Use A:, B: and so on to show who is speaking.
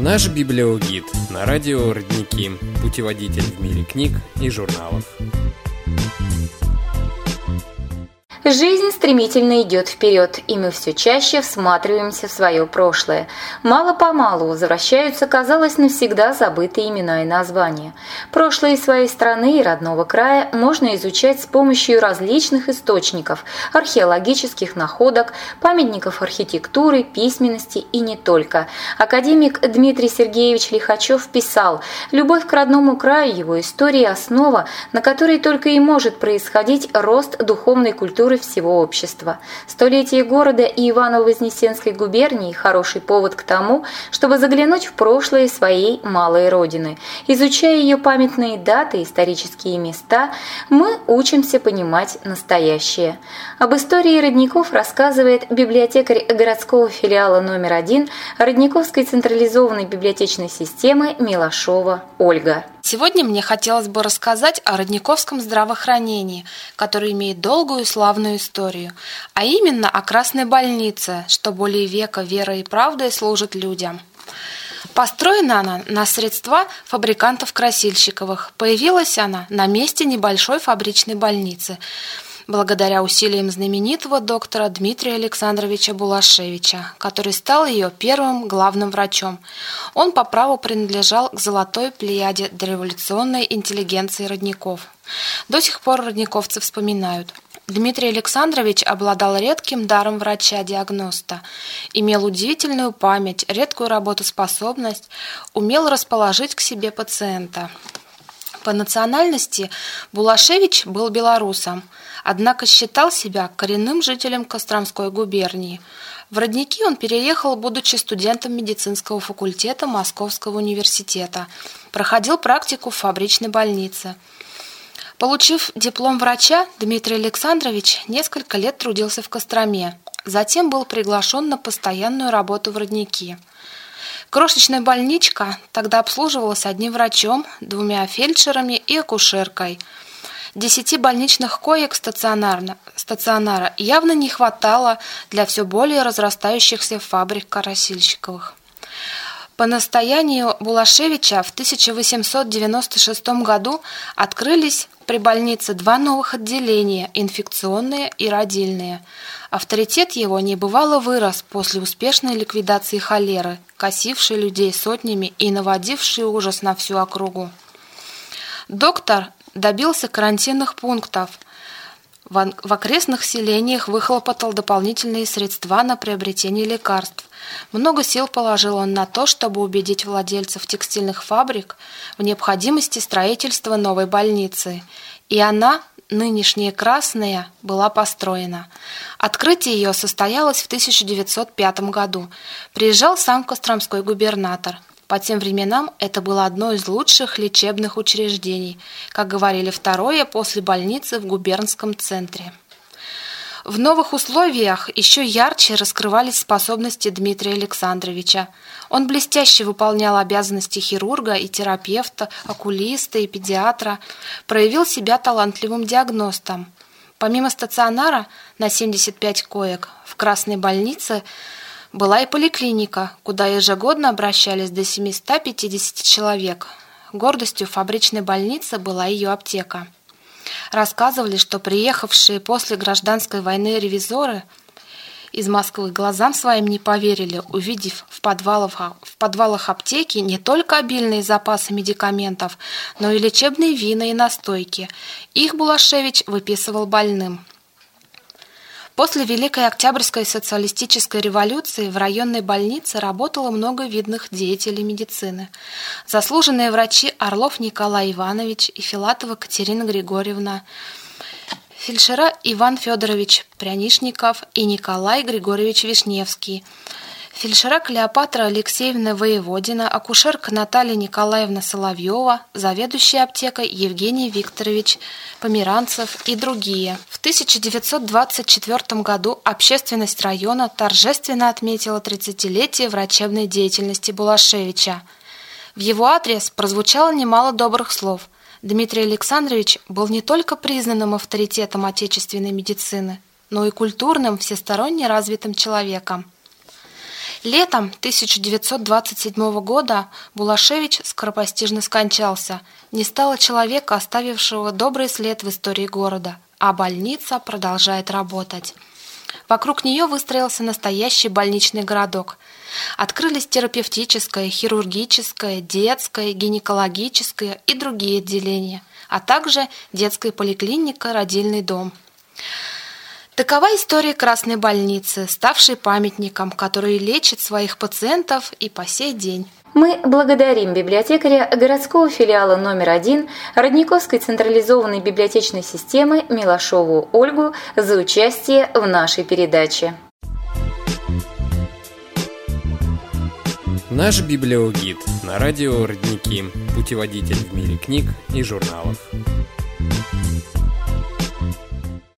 A: Наш библиогид на радио «Родники». Путеводитель в мире книг и журналов.
B: Жизнь стремительно идет вперед, и мы все чаще всматриваемся в свое прошлое. Мало-помалу возвращаются, казалось, навсегда забытые имена и названия. Прошлое своей страны и родного края можно изучать с помощью различных источников, археологических находок, памятников архитектуры, письменности и не только. Академик Дмитрий Сергеевич Лихачев писал «Любовь к родному краю, его истории – основа, на которой только и может происходить рост духовной культуры всего общества. Столетие города и Иваново-Вознесенской губернии – хороший повод к тому, чтобы заглянуть в прошлое своей малой родины. Изучая ее памятные даты, исторические места, мы учимся понимать настоящее. Об истории родников рассказывает библиотекарь городского филиала номер один Родниковской централизованной библиотечной системы Милашова Ольга.
C: Сегодня мне хотелось бы рассказать о родниковском здравоохранении, которое имеет долгую и славную историю, а именно о Красной больнице, что более века верой и правдой служит людям. Построена она на средства фабрикантов Красильщиковых. Появилась она на месте небольшой фабричной больницы – благодаря усилиям знаменитого доктора Дмитрия Александровича Булашевича, который стал ее первым главным врачом. Он по праву принадлежал к золотой плеяде дореволюционной интеллигенции родников. До сих пор родниковцы вспоминают. Дмитрий Александрович обладал редким даром врача-диагноста, имел удивительную память, редкую работоспособность, умел расположить к себе пациента. По национальности Булашевич был белорусом, однако считал себя коренным жителем Костромской губернии. В родники он переехал, будучи студентом медицинского факультета Московского университета. Проходил практику в фабричной больнице. Получив диплом врача, Дмитрий Александрович несколько лет трудился в Костроме. Затем был приглашен на постоянную работу в родники – Крошечная больничка тогда обслуживалась одним врачом, двумя фельдшерами и акушеркой. Десяти больничных коек стационарно, стационара явно не хватало для все более разрастающихся фабрик Карасильщиковых. По настоянию Булашевича в 1896 году открылись при больнице два новых отделения – инфекционные и родильные. Авторитет его небывало вырос после успешной ликвидации холеры, косившей людей сотнями и наводившей ужас на всю округу. Доктор добился карантинных пунктов. В окрестных селениях выхлопотал дополнительные средства на приобретение лекарств. Много сил положил он на то, чтобы убедить владельцев текстильных фабрик в необходимости строительства новой больницы. И она, нынешняя Красная, была построена. Открытие ее состоялось в 1905 году. Приезжал сам Костромской губернатор. По тем временам это было одно из лучших лечебных учреждений, как говорили, второе после больницы в губернском центре. В новых условиях еще ярче раскрывались способности Дмитрия Александровича. Он блестяще выполнял обязанности хирурга и терапевта, окулиста и педиатра, проявил себя талантливым диагностом. Помимо стационара на 75 коек в Красной больнице была и поликлиника, куда ежегодно обращались до 750 человек. Гордостью фабричной больницы была ее аптека рассказывали, что приехавшие после гражданской войны ревизоры из Москвы глазам своим не поверили, увидев в подвалах, в подвалах аптеки не только обильные запасы медикаментов, но и лечебные вина и настойки. Их Булашевич выписывал больным. После Великой Октябрьской социалистической революции в районной больнице работало много видных деятелей медицины. Заслуженные врачи Орлов Николай Иванович и Филатова Катерина Григорьевна, фельдшера Иван Федорович Прянишников и Николай Григорьевич Вишневский – Фельдшера Клеопатра Алексеевна Воеводина, акушерка Наталья Николаевна Соловьева, заведующая аптекой Евгений Викторович Померанцев и другие. В 1924 году общественность района торжественно отметила 30-летие врачебной деятельности Булашевича. В его адрес прозвучало немало добрых слов. Дмитрий Александрович был не только признанным авторитетом отечественной медицины, но и культурным, всесторонне развитым человеком. Летом 1927 года Булашевич скоропостижно скончался. Не стало человека, оставившего добрый след в истории города, а больница продолжает работать. Вокруг нее выстроился настоящий больничный городок. Открылись терапевтическое, хирургическое, детское, гинекологическое и другие отделения, а также детская поликлиника, родильный дом. Такова история Красной больницы, ставшей памятником, который лечит своих пациентов и по сей день.
B: Мы благодарим библиотекаря городского филиала номер один Родниковской централизованной библиотечной системы Милошову Ольгу за участие в нашей передаче.
A: Наш библиогид на радио Родники. Путеводитель в мире книг и журналов.